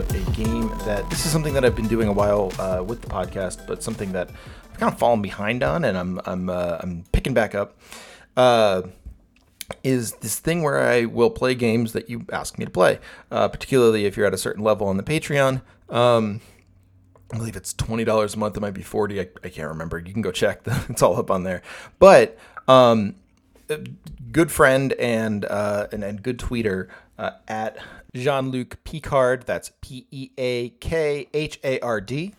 About a game that this is something that I've been doing a while uh, with the podcast, but something that I've kind of fallen behind on, and I'm I'm uh, I'm picking back up. Uh, is this thing where I will play games that you ask me to play, uh, particularly if you're at a certain level on the Patreon. Um, I believe it's twenty dollars a month. It might be forty. I, I can't remember. You can go check. The, it's all up on there. But um, good friend and uh, and, and good tweeter uh, at Jean Luc Picard. That's P E A K H A R D.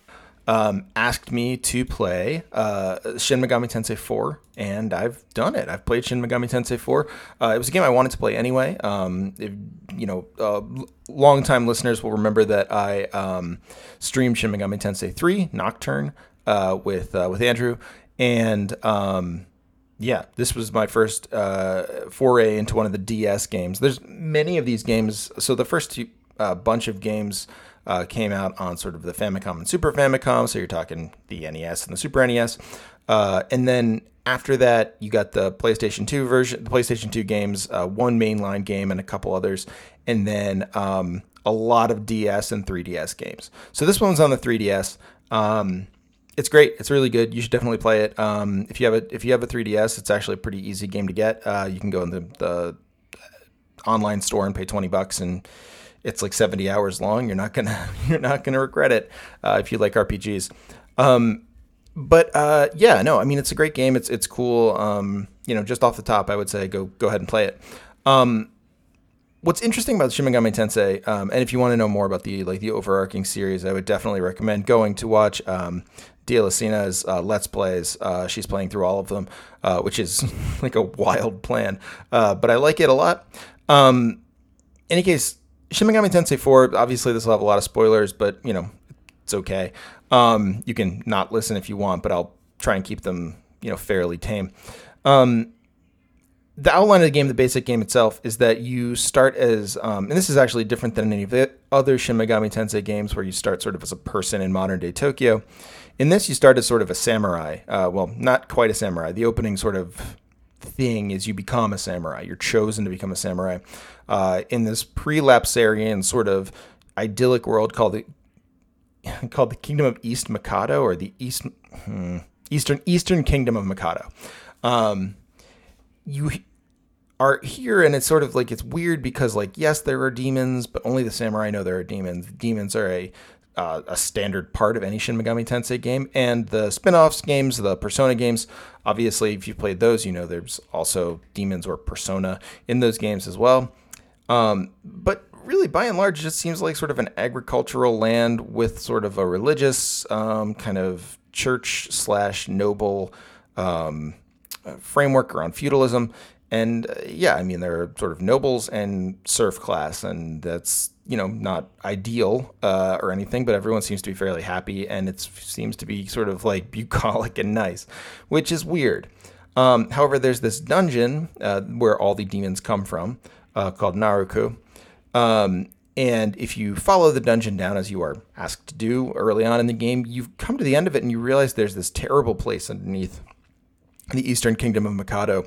Um, asked me to play uh, Shin Megami Tensei 4, and I've done it. I've played Shin Megami Tensei 4. Uh, it was a game I wanted to play anyway. Um, if, you know, uh, longtime listeners will remember that I um, streamed Shin Megami Tensei 3 Nocturne uh, with uh, with Andrew, and um, yeah, this was my first uh, foray into one of the DS games. There's many of these games. So the first two, uh, bunch of games uh, came out on sort of the Famicom and Super Famicom. So you're talking the NES and the Super NES. Uh, and then after that, you got the PlayStation 2 version, the PlayStation 2 games, uh, one mainline game and a couple others. And then um, a lot of DS and 3DS games. So this one's on the 3DS. Um, it's great. It's really good. You should definitely play it. Um, if you have a if you have a 3DS, it's actually a pretty easy game to get. Uh, you can go in the, the online store and pay 20 bucks, and it's like 70 hours long. You're not gonna you're not gonna regret it uh, if you like RPGs. Um, but uh, yeah, no, I mean it's a great game. It's it's cool. Um, you know, just off the top, I would say go go ahead and play it. Um, what's interesting about Shin Megami Tensei, um, and if you want to know more about the like the overarching series, I would definitely recommend going to watch um, uh, Let's Plays. Uh, she's playing through all of them, uh, which is like a wild plan, uh, but I like it a lot. Um, any case, Shin Megami Tensei 4, obviously this will have a lot of spoilers, but you know, it's okay. Um, you can not listen if you want, but I'll try and keep them, you know, fairly tame. Um, the outline of the game, the basic game itself, is that you start as, um, and this is actually different than any of the other Shin Megami Tensei games where you start sort of as a person in modern day Tokyo. In this, you start as sort of a samurai. Uh, well, not quite a samurai. The opening sort of thing is you become a samurai. You're chosen to become a samurai uh, in this pre-lapsarian sort of idyllic world called the called the Kingdom of East Mikado or the East hmm, Eastern Eastern Kingdom of Mikado. Um, you are here and it's sort of like it's weird because like yes there are demons but only the samurai know there are demons demons are a uh, a standard part of any Shin Megami Tensei game and the spin-offs games the persona games obviously if you've played those you know there's also demons or persona in those games as well um, but really by and large it just seems like sort of an agricultural land with sort of a religious um, kind of church slash noble um, framework around feudalism. And uh, yeah, I mean, there are sort of nobles and serf class, and that's, you know, not ideal uh, or anything, but everyone seems to be fairly happy, and it seems to be sort of like bucolic and nice, which is weird. Um, however, there's this dungeon uh, where all the demons come from uh, called Naraku. Um, and if you follow the dungeon down as you are asked to do early on in the game, you come to the end of it and you realize there's this terrible place underneath the Eastern Kingdom of Mikado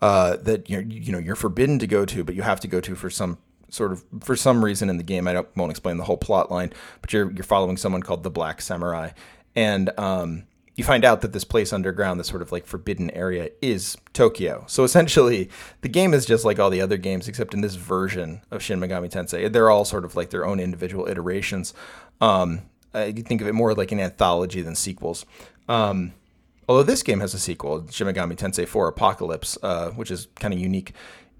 uh, that you're you know you're forbidden to go to, but you have to go to for some sort of for some reason in the game. I don't, won't explain the whole plot line, but you're you're following someone called the Black Samurai, and um, you find out that this place underground, this sort of like forbidden area, is Tokyo. So essentially, the game is just like all the other games, except in this version of Shin Megami Tensei. They're all sort of like their own individual iterations. Um, I think of it more like an anthology than sequels. Um, although this game has a sequel, Shin Megami Tensei 4 Apocalypse, uh, which is kind of unique.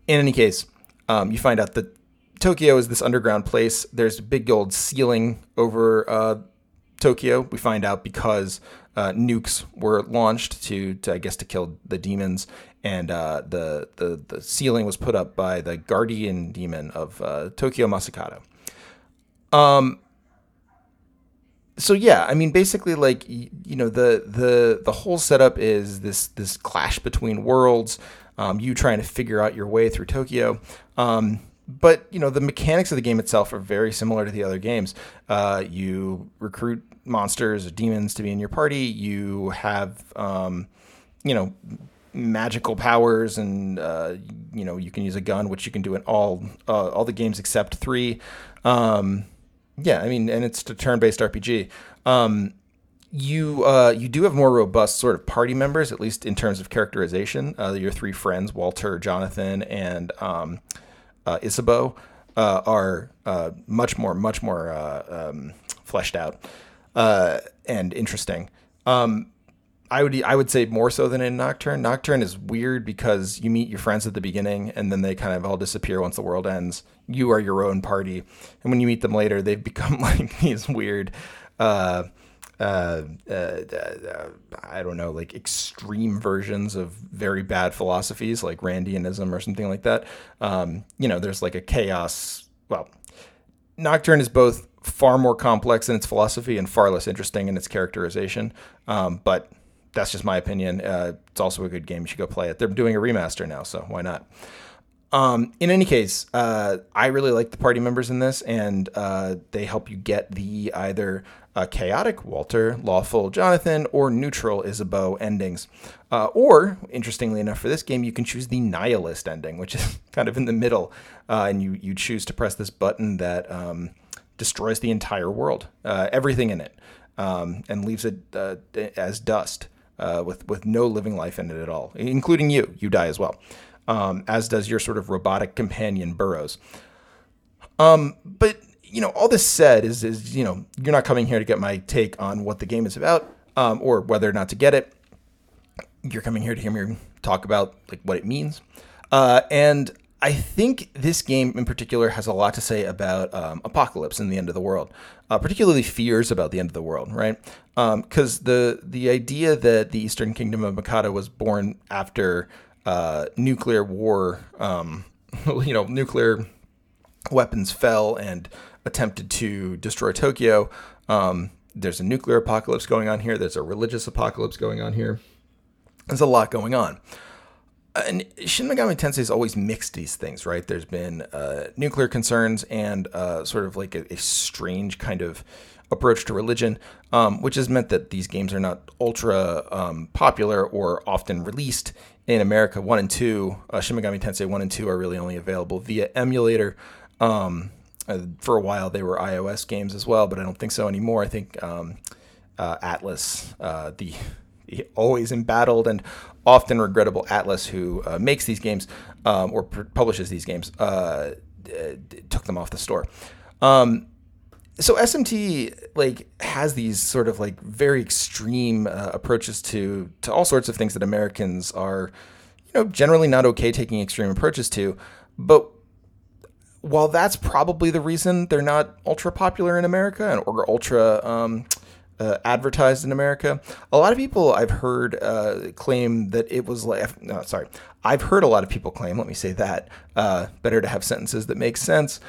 In any case, um, you find out that Tokyo is this underground place. There's a big old ceiling over uh, Tokyo. We find out because uh, nukes were launched to, to, I guess, to kill the demons, and uh, the, the the ceiling was put up by the guardian demon of uh, Tokyo Masakado. Um. So yeah, I mean, basically, like you, know, the the the whole setup is this this clash between worlds. Um, you trying to figure out your way through Tokyo. Um, but you know the mechanics of the game itself are very similar to the other games. Uh, you recruit monsters or demons to be in your party. You have, um, you know, magical powers, and uh, you know you can use a gun, which you can do in all uh, all the games except three. Um, yeah, I mean, and it's a turn-based RPG. Um, you uh, you do have more robust sort of party members, at least in terms of characterization. Uh, your three friends, Walter, Jonathan, and um, uh, Isabeau uh, are uh, much more, much more uh, um, fleshed out and interesting. Um, I would I would say more so than in Nocturne. Nocturne is weird because you meet your friends at the beginning and then they kind of all disappear once the world ends. You are your own party, and when you meet them later, they've become like these weird. Uh, uh, uh, uh, I don't know, like extreme versions of very bad philosophies like Randianism or something like that. Um, you know, there's like a chaos. Well, Nocturne is both far more complex in its philosophy and far less interesting in its characterization. Um, but that's just my opinion. Uh, it's also a good game. You should go play it. They're doing a remaster now, so why not? Um, in any case, uh, I really like the party members in this, and uh, they help you get the either uh, chaotic Walter, lawful Jonathan, or neutral Isabeau endings. Uh, or, interestingly enough, for this game, you can choose the nihilist ending, which is kind of in the middle, uh, and you you choose to press this button that um, destroys the entire world, everything in it, um, and leaves it as dust. With with no living life in it at all, including you. You die as well um, as does your sort of robotic companion Burroughs. Um, but you know, all this said is is you know you're not coming here to get my take on what the game is about um, or whether or not to get it. You're coming here to hear me talk about like what it means, uh, and I think this game in particular has a lot to say about um, apocalypse and the end of the world, uh, particularly fears about the end of the world, right? Because um, the the idea that the Eastern Kingdom of Mikado was born after uh, nuclear war, um, you know, nuclear weapons fell and attempted to destroy Tokyo. Um, there's a nuclear apocalypse going on here. There's a religious apocalypse going on here. There's a lot going on. And Shin Megami Tensei has always mixed these things, right? There's been uh, nuclear concerns and uh, sort of like a, a, strange kind of approach to religion, um, which has meant that these games are not ultra um, popular or often released in America, one and two, uh, Shin Megami Tensei one and two are really only available via emulator. Um, uh, for a while, they were iOS games as well, but I don't think so anymore. I think um, uh, uh, the, the, always embattled and often regrettable Atlus, who uh, makes these games um, or pr- publishes these games, uh, took them off the store. Um, so SMT like has these sort of like very extreme uh, approaches to to all sorts of things that Americans are, you know, generally not okay taking extreme approaches to. But while that's probably the reason they're not ultra popular in America and or ultra um, uh, advertised in America, a lot of people I've heard uh, claim that it was like. No, sorry, I've heard a lot of people claim. Let me say that. Uh, better to have sentences that make sense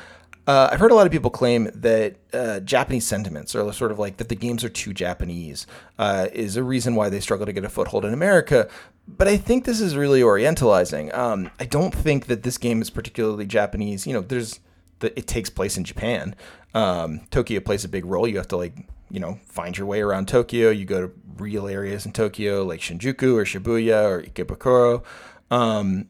uh, I've heard a lot of people claim that uh, Japanese sentiments, are sort of like that the games are too Japanese, uh, is a reason why they struggle to get a foothold in America. But I think this is really orientalizing. Um, I don't think that this game is particularly Japanese. You know, there's the, it takes place in Japan. Um, Tokyo plays a big role. You have to like you know find your way around Tokyo. You go to real areas in Tokyo like Shinjuku or Shibuya or Ikebukuro. Um,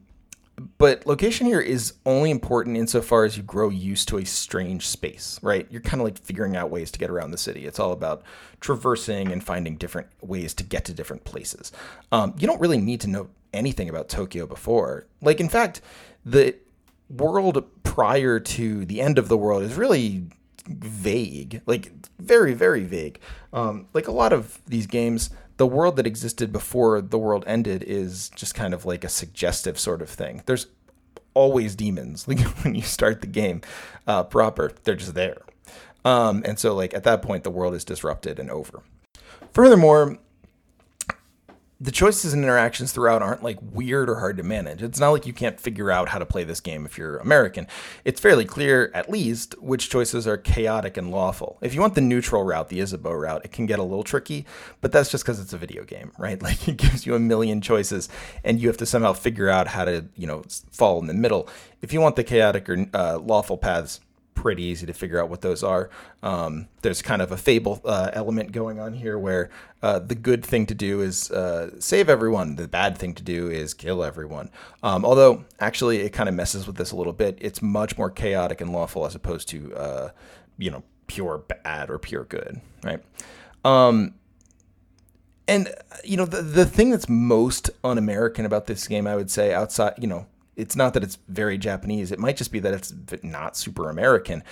but location here is only important insofar as you grow used to a strange space, right? You're kind of like figuring out ways to get around the city. It's all about traversing and finding different ways to get to different places. Um, you don't really need to know anything about Tokyo before. Like, in fact, the world prior to the end of the world is really vague, like very, very vague. Um, like a lot of these games, the world that existed before the world ended is just kind of like a suggestive sort of thing. There's always demons like when you start the game uh, proper, they're just there. Um, and so, like at that point, the world is disrupted and over. Furthermore, the choices and interactions throughout aren't like weird or hard to manage. It's not like you can't figure out how to play this game if you're American. It's fairly clear, at least, which choices are chaotic and lawful. If you want the neutral route, the Isabeau route, it can get a little tricky, but that's just because it's a video game, right? Like it gives you a million choices and you have to somehow figure out how to, you know, fall in the middle. If you want the chaotic or uh, lawful paths, pretty easy to figure out what those are. Um, there's kind of a fable uh, element going on here where uh, the good thing to do is uh, save everyone. The bad thing to do is kill everyone. Um, although, actually, it kind of messes with this a little bit. It's much more chaotic and lawful as opposed to, uh, you know, pure bad or pure good, right? Um, and you know the the thing that's most un-American about this game, I would say, outside you know it's not that it's very Japanese. It might just be that it's not super American.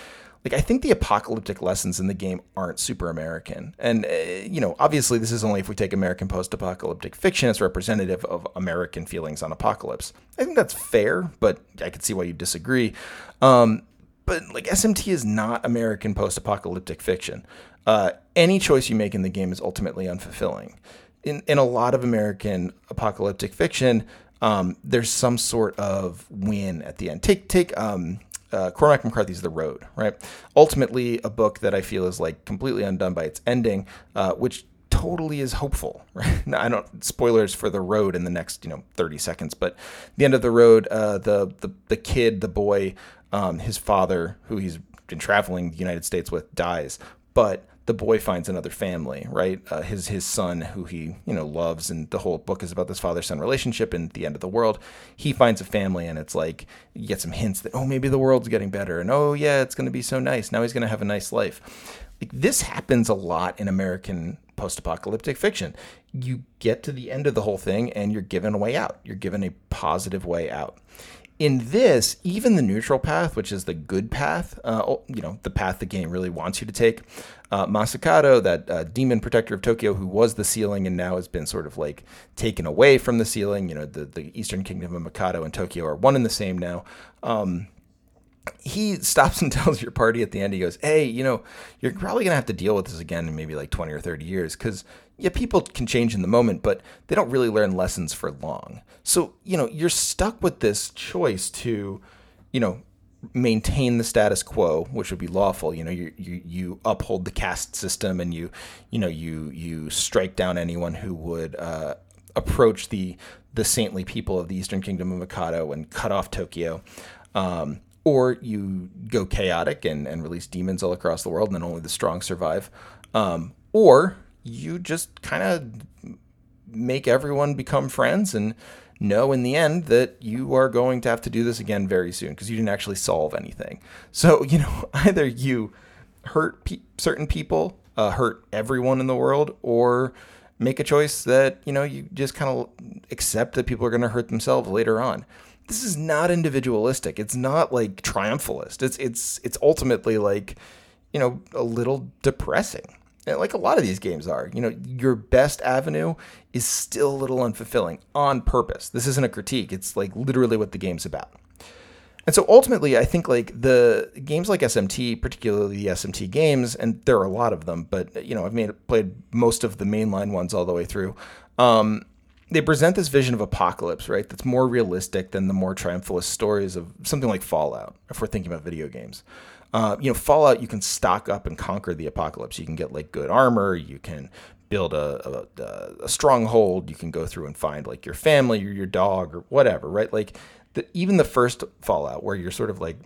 Like I think the apocalyptic lessons in the game aren't super American, and uh, you know, obviously, this is only if we take American post-apocalyptic fiction as representative of American feelings on apocalypse. I think that's fair, but I could see why you disagree. Um, but like SMT is not American post-apocalyptic fiction. Uh, any choice you make in the game is ultimately unfulfilling. In in a lot of American apocalyptic fiction, um, there's some sort of win at the end. Take take um, uh, Cormac McCarthy's The Road, right? Ultimately, a book that I feel is like completely undone by its ending, uh, which totally is hopeful, right? I don't spoilers for The Road in the next you know 30 seconds, but the end of The Road, uh, the the the kid, the boy, um, his father, who he's been traveling the United States with, dies, but the boy finds another family, right? Uh, his his son, who he you know loves, and the whole book is about this father son relationship and the end of the world. He finds a family, and it's like you get some hints that oh maybe the world's getting better, and oh yeah it's going to be so nice. Now he's going to have a nice life. Like this happens a lot in American post-apocalyptic fiction. You get to the end of the whole thing, and you're given a way out. You're given a positive way out in this, even the neutral path, which is the good path, uh, you know, the path the game really wants you to take, uh, Masakado, that uh, demon protector of Tokyo, who was the ceiling and now has been sort of like taken away from the ceiling. You know, the, the Eastern Kingdom of Mikado and Tokyo are one and the same now. Um, he stops and tells your party at the end, he goes, Hey, you know, you're probably going to have to deal with this again in maybe like 20 or 30 years because, yeah, people can change in the moment, but they don't really learn lessons for long. So, you know, you're stuck with this choice to, you know, maintain the status quo, which would be lawful. You know, you, you, you uphold the caste system and you, you know, you, you strike down anyone who would, uh, approach the, the saintly people of the Eastern Kingdom of Mikado and cut off Tokyo. Um, or you go chaotic and, and release demons all across the world and then only the strong survive. Um, or you just kind of make everyone become friends and know in the end that you are going to have to do this again very soon because you didn't actually solve anything. So, you know, either you hurt pe- certain people, uh, hurt everyone in the world, or make a choice that, you know, you just kind of accept that people are going to hurt themselves later on this is not individualistic. It's not like triumphalist. It's it's it's ultimately like, you know, a little depressing. Like a lot of these games are. You know, your best avenue is still a little unfulfilling on purpose. This isn't a critique. It's like literally what the game's about. And so ultimately, I think like the games like SMT, particularly the SMT games, and there are a lot of them, but you know, I've made played most of the mainline ones all the way through. Um, they present this vision of apocalypse, right? That's more realistic than the more triumphalist stories of something like Fallout, if we're thinking about video games. Uh, you know, Fallout, you can stock up and conquer the apocalypse. You can get like good armor. You can build a, a, a stronghold. You can go through and find like your family or your dog or whatever, right? Like the, even the first Fallout, where you're sort of like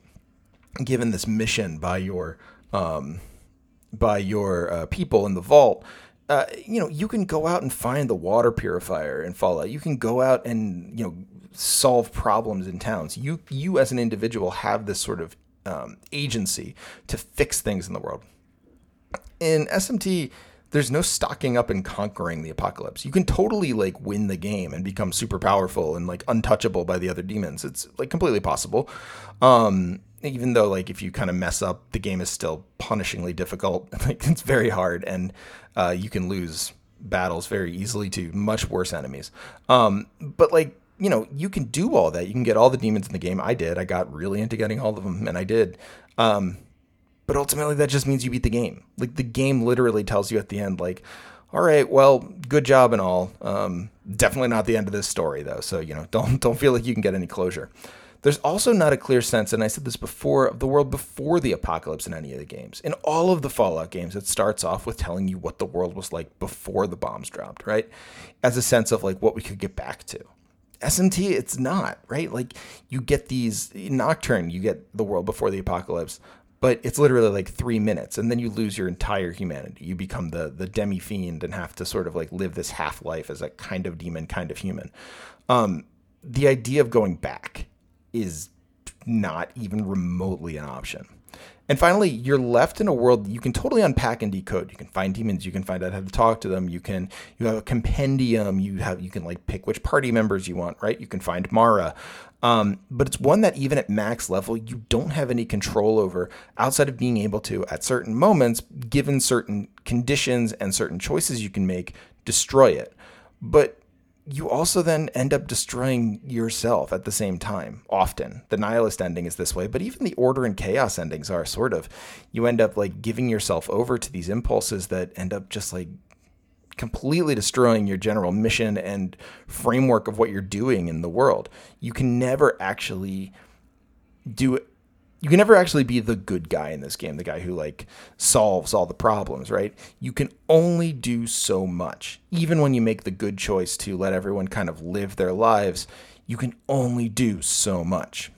given this mission by your um, by your uh, people in the vault, uh, you know, you can go out and find the water purifier in Fallout. You can go out and you know solve problems in towns. You you as an individual have this sort of um, agency to fix things in the world. In SMT, there's no stocking up and conquering the apocalypse. You can totally like win the game and become super powerful and like untouchable by the other demons. It's like completely possible. Um, even though like if you kind of mess up, the game is still punishingly difficult. Like it's very hard, and uh, you can lose battles very easily to much worse enemies. Um, but like you know, you can do all that. You can get all the demons in the game. I did. I got really into getting all of them, and I did. Um, but ultimately, that just means you beat the game. Like the game literally tells you at the end, like, all right, well, good job and all. Um, definitely not the end of this story, though. So you know, don't don't feel like you can get any closure. There's also not a clear sense, and I said this before, of the world before the apocalypse in any of the games. In all of the Fallout games, it starts off with telling you what the world was like before the bombs dropped, right? As a sense of like what we could get back to. SMT, it's not, right? Like you get these Nocturne, you get the world before the apocalypse, but it's literally like three minutes, and then you lose your entire humanity. You become the the demi fiend and have to sort of like live this half life as a kind of demon, kind of human. Um, the idea of going back is not even remotely an option. And finally, you're left in a world you can totally unpack and decode. You can find demons, you can find out how to talk to them, you can you have a compendium, you have you can like pick which party members you want, right? You can find Mara. Um, but it's one that even at max level, you don't have any control over outside of being able to, at certain moments, given certain conditions and certain choices you can make, destroy it. But you also then end up destroying yourself at the same time often. The nihilist ending is this way but even the order and chaos endings are sort of you end up like giving yourself over to these impulses that end up just like completely destroying your general mission and framework of what you're doing in the world. You can never actually do you can never actually be the good guy in this game, the guy who like solves all the problems, right? You can only do so much. Even when you make the good choice to let everyone kind of live their lives, you can only do so much.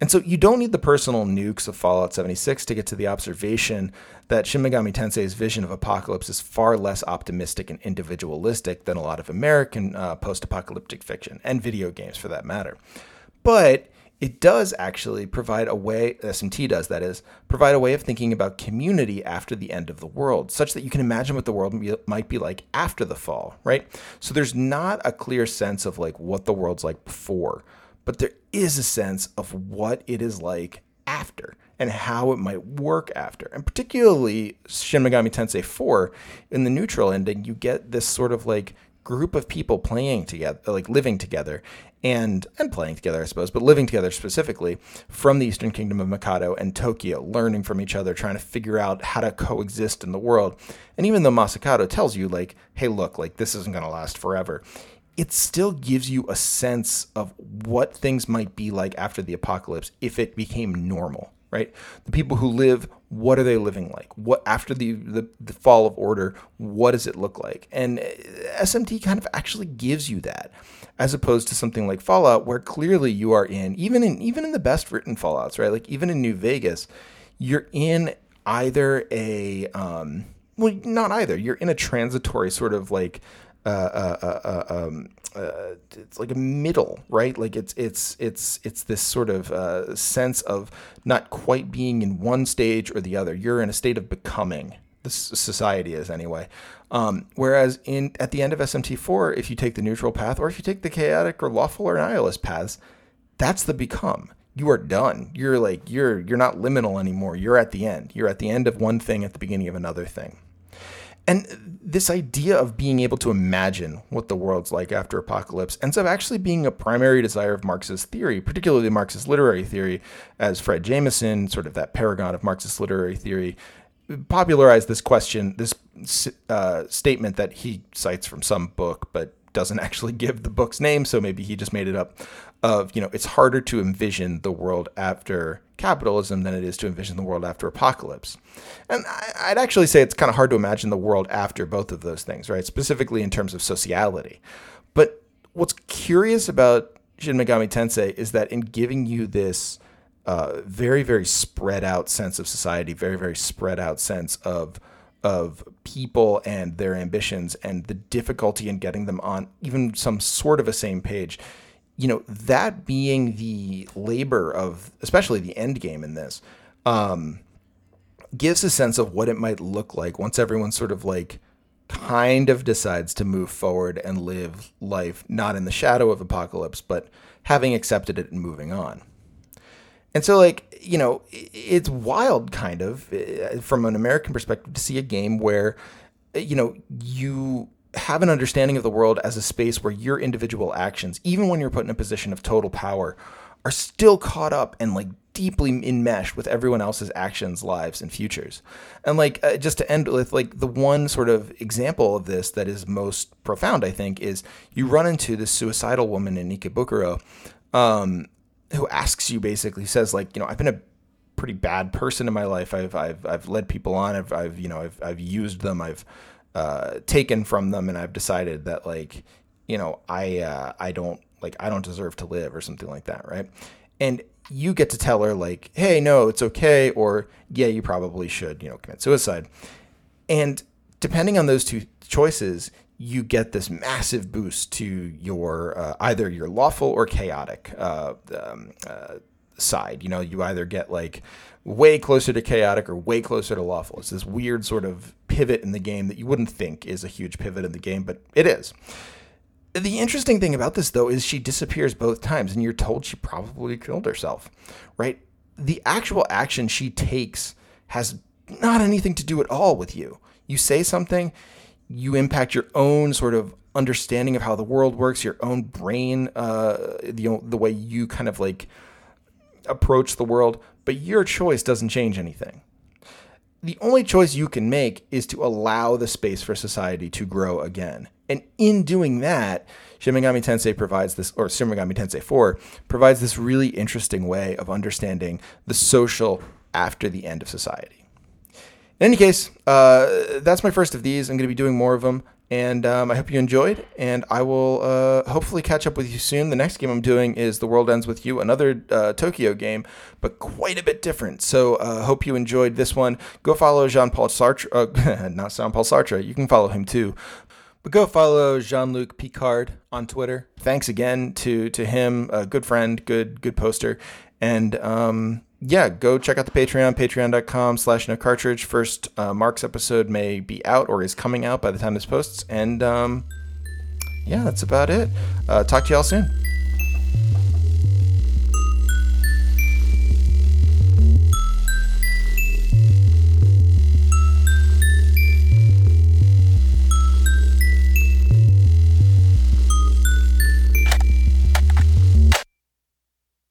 And so you don't need the personal nukes of Fallout 76 to get to the observation that Shin Megami Tensei's vision of apocalypse is far less optimistic and individualistic than a lot of American uh, post apocalyptic fiction and video games for that matter. But it does actually provide a way, uh, SMT does, that is, provide a way of thinking about community after the end of the world, such that you can imagine what the world might be like after the fall, right? So there's not a clear sense of like what the world's like before, but there is a sense of what it is like after and how it might work after. And particularly Shin Megami Tensei 4, in the neutral ending, you get this sort of like group of people playing together, like living together, and and playing together, I suppose, but living together specifically from the Eastern Kingdom of Mikado and Tokyo, learning from each other, trying to figure out how to coexist in the world. And even though Masakado tells you, like, hey, look, like this isn't going to last forever, it still gives you a sense of what things might be like after the apocalypse if it became normal right? The people who live, what are they living like? What after the, the, the fall of order, what does it look like? And uh, SMT kind of actually gives you that, as opposed to something like Fallout, where clearly you are in even in even in the best written Fallout's, right? Like even in New Vegas, you're in either a um, well, not either. You're in a transitory sort of like uh, uh, uh, uh um, uh, it's like a middle, right? Like it's it's it's it's this sort of sense of not quite being in one stage or the other. You're in a state of becoming. This society is anyway. Um, whereas in at the end of SMT4, if you take the neutral path or if you take the chaotic or lawful or nihilist paths, that's the become. You are done. You're like you're you're not liminal anymore. You're at the end. You're at the end of one thing at the beginning of another thing. And this idea of being able to imagine what the world's like after apocalypse ends up actually being a primary desire of Marxist theory, particularly Marxist literary theory, as Fred Jameson, sort of that paragon of Marxist literary theory, popularized this question, this uh, statement that he cites from some book, but doesn't actually give the book's name, so maybe he just made it up. Of you know, it's harder to envision the world after capitalism than it is to envision the world after apocalypse. And I'd actually say it's kind of hard to imagine the world after both of those things, right? Specifically in terms of sociality. But what's curious about Shin Megami Tensei is that in giving you this uh, very very spread out sense of society, very very spread out sense of of people and their ambitions and the difficulty in getting them on even some sort of a same page. You know that being the labor of especially the end game in this um, gives a sense of what it might look like once everyone sort of like kind of decides to move forward and live life not in the shadow of apocalypse, but having accepted it and moving on. And so, like, you know, it's wild, kind of, from an American perspective, to see a game where, you know, you have an understanding of the world as a space where your individual actions, even when you're put in a position of total power, are still caught up and like deeply enmeshed with everyone else's actions, lives, and futures. And like uh, just to end with like the one sort of example of this that is most profound, I think, is you run into this suicidal woman in Ikebukuro, um, who asks you basically says like you know I've been a pretty bad person in my life. I've I've I've led people on. I've I've you know I've I've used them. I've uh, taken from them, and I've decided that like you know I uh, I don't like I don't deserve to live or something like that, right? And you get to tell her like, "Hey, no, it's okay," or "Yeah, you probably should, you know, commit suicide." And depending on those two choices, you get this massive boost to your uh, either your lawful or chaotic uh, um, uh, side. You know, you either get like way closer to chaotic or way closer to lawful. It's this weird sort of pivot in the game that you wouldn't think is a huge pivot in the game, but it is. The interesting thing about this, though, is she disappears both times, and you're told she probably killed herself, right? The actual action she takes has not anything to do at all with you. You say something, you impact your own sort of understanding of how the world works, your own brain, uh, the the way you kind of like approach the world, but your choice doesn't change anything. The only choice you can make is to allow the space for society to grow again. And in doing that, Shin Megami Tensei provides this, or Shin Megami Tensei 4 provides this really interesting way of understanding the social after the end of society. In any case, uh, that's my first of these. I'm going to be doing more of them. And um, I hope you enjoyed, and I will uh, hopefully catch up with you soon. The next game I'm doing is The World Ends With You, another uh, Tokyo game, but quite a bit different. So uh, hope you enjoyed this one. Go follow Jean Paul Sartre, uh, not Jean Paul Sartre, you can follow him too. But go follow Jean Luc Picard on Twitter. Thanks again to to him, a good friend, good good poster, and um, yeah, go check out the Patreon, patreon.com slash no cartridge. First uh, Mark's episode may be out or is coming out by the time this posts, and um, yeah, that's about it. Uh, talk to y'all soon.